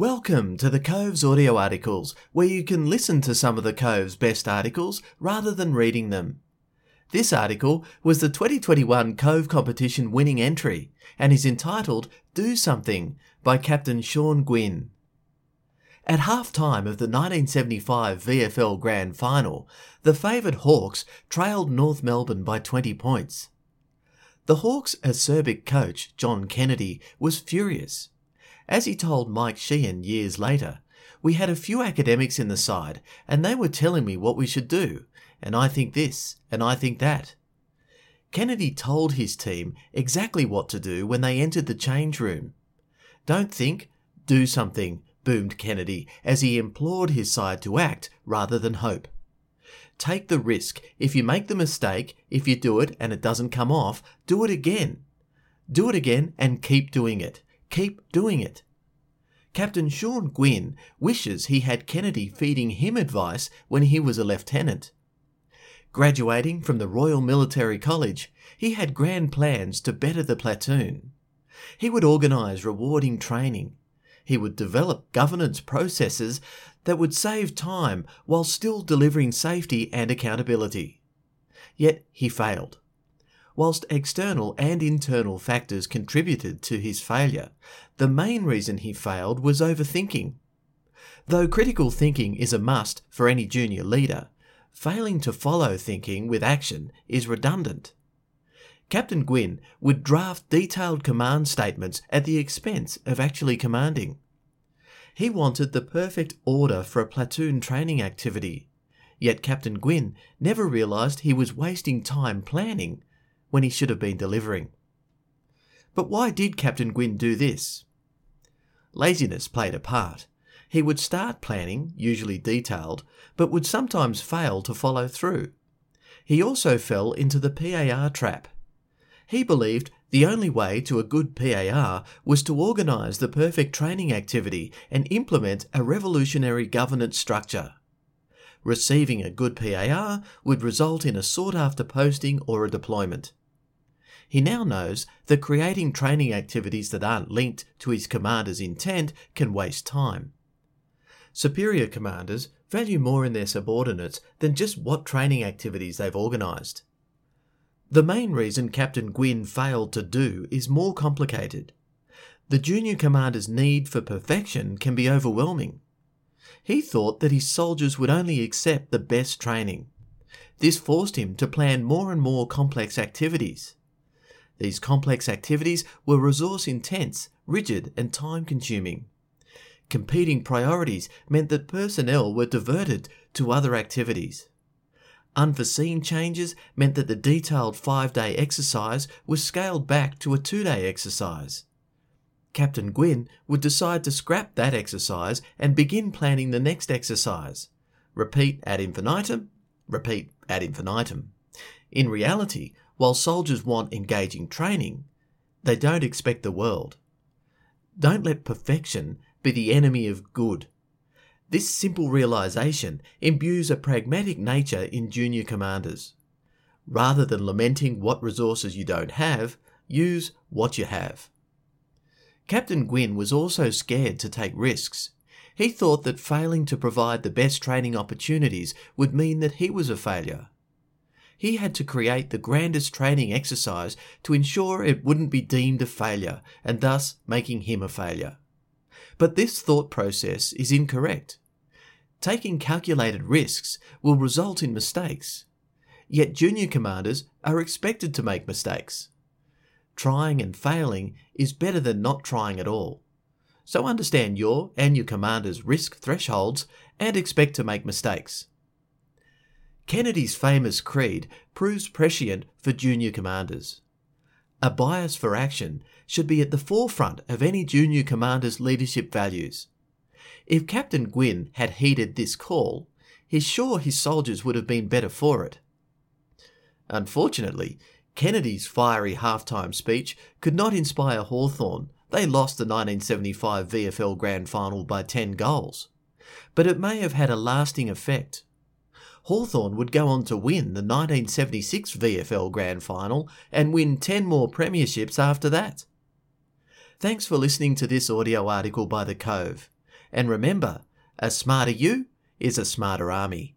Welcome to the Cove's audio articles, where you can listen to some of the Cove's best articles rather than reading them. This article was the 2021 Cove competition winning entry and is entitled Do Something by Captain Sean Gwynne. At half time of the 1975 VFL Grand Final, the favoured Hawks trailed North Melbourne by 20 points. The Hawks' acerbic coach, John Kennedy, was furious. As he told Mike Sheehan years later, we had a few academics in the side and they were telling me what we should do, and I think this, and I think that. Kennedy told his team exactly what to do when they entered the change room. Don't think, do something, boomed Kennedy as he implored his side to act rather than hope. Take the risk. If you make the mistake, if you do it and it doesn't come off, do it again. Do it again and keep doing it. Keep doing it. Captain Sean Gwynne wishes he had Kennedy feeding him advice when he was a lieutenant. Graduating from the Royal Military College, he had grand plans to better the platoon. He would organise rewarding training. He would develop governance processes that would save time while still delivering safety and accountability. Yet he failed. Whilst external and internal factors contributed to his failure, the main reason he failed was overthinking. Though critical thinking is a must for any junior leader, failing to follow thinking with action is redundant. Captain Gwynne would draft detailed command statements at the expense of actually commanding. He wanted the perfect order for a platoon training activity, yet Captain Gwynne never realised he was wasting time planning when he should have been delivering. But why did Captain Gwynne do this? Laziness played a part. He would start planning, usually detailed, but would sometimes fail to follow through. He also fell into the PAR trap. He believed the only way to a good PAR was to organise the perfect training activity and implement a revolutionary governance structure. Receiving a good PAR would result in a sought after posting or a deployment. He now knows that creating training activities that aren't linked to his commander's intent can waste time. Superior commanders value more in their subordinates than just what training activities they've organised. The main reason Captain Gwynne failed to do is more complicated. The junior commander's need for perfection can be overwhelming. He thought that his soldiers would only accept the best training. This forced him to plan more and more complex activities. These complex activities were resource intense, rigid, and time consuming. Competing priorities meant that personnel were diverted to other activities. Unforeseen changes meant that the detailed five day exercise was scaled back to a two day exercise. Captain Gwynne would decide to scrap that exercise and begin planning the next exercise. Repeat ad infinitum, repeat ad infinitum. In reality, while soldiers want engaging training, they don't expect the world. Don't let perfection be the enemy of good. This simple realization imbues a pragmatic nature in junior commanders. Rather than lamenting what resources you don't have, use what you have. Captain Gwynne was also scared to take risks. He thought that failing to provide the best training opportunities would mean that he was a failure he had to create the grandest training exercise to ensure it wouldn't be deemed a failure and thus making him a failure. But this thought process is incorrect. Taking calculated risks will result in mistakes. Yet junior commanders are expected to make mistakes. Trying and failing is better than not trying at all. So understand your and your commander's risk thresholds and expect to make mistakes. Kennedy's famous creed proves prescient for junior commanders. A bias for action should be at the forefront of any junior commander's leadership values. If Captain Gwynne had heeded this call, he's sure his soldiers would have been better for it. Unfortunately, Kennedy's fiery halftime speech could not inspire Hawthorn. They lost the 1975 VFL Grand Final by 10 goals. But it may have had a lasting effect. Hawthorn would go on to win the 1976 VFL Grand Final and win 10 more premierships after that. Thanks for listening to this audio article by The Cove. And remember, a smarter you is a smarter army.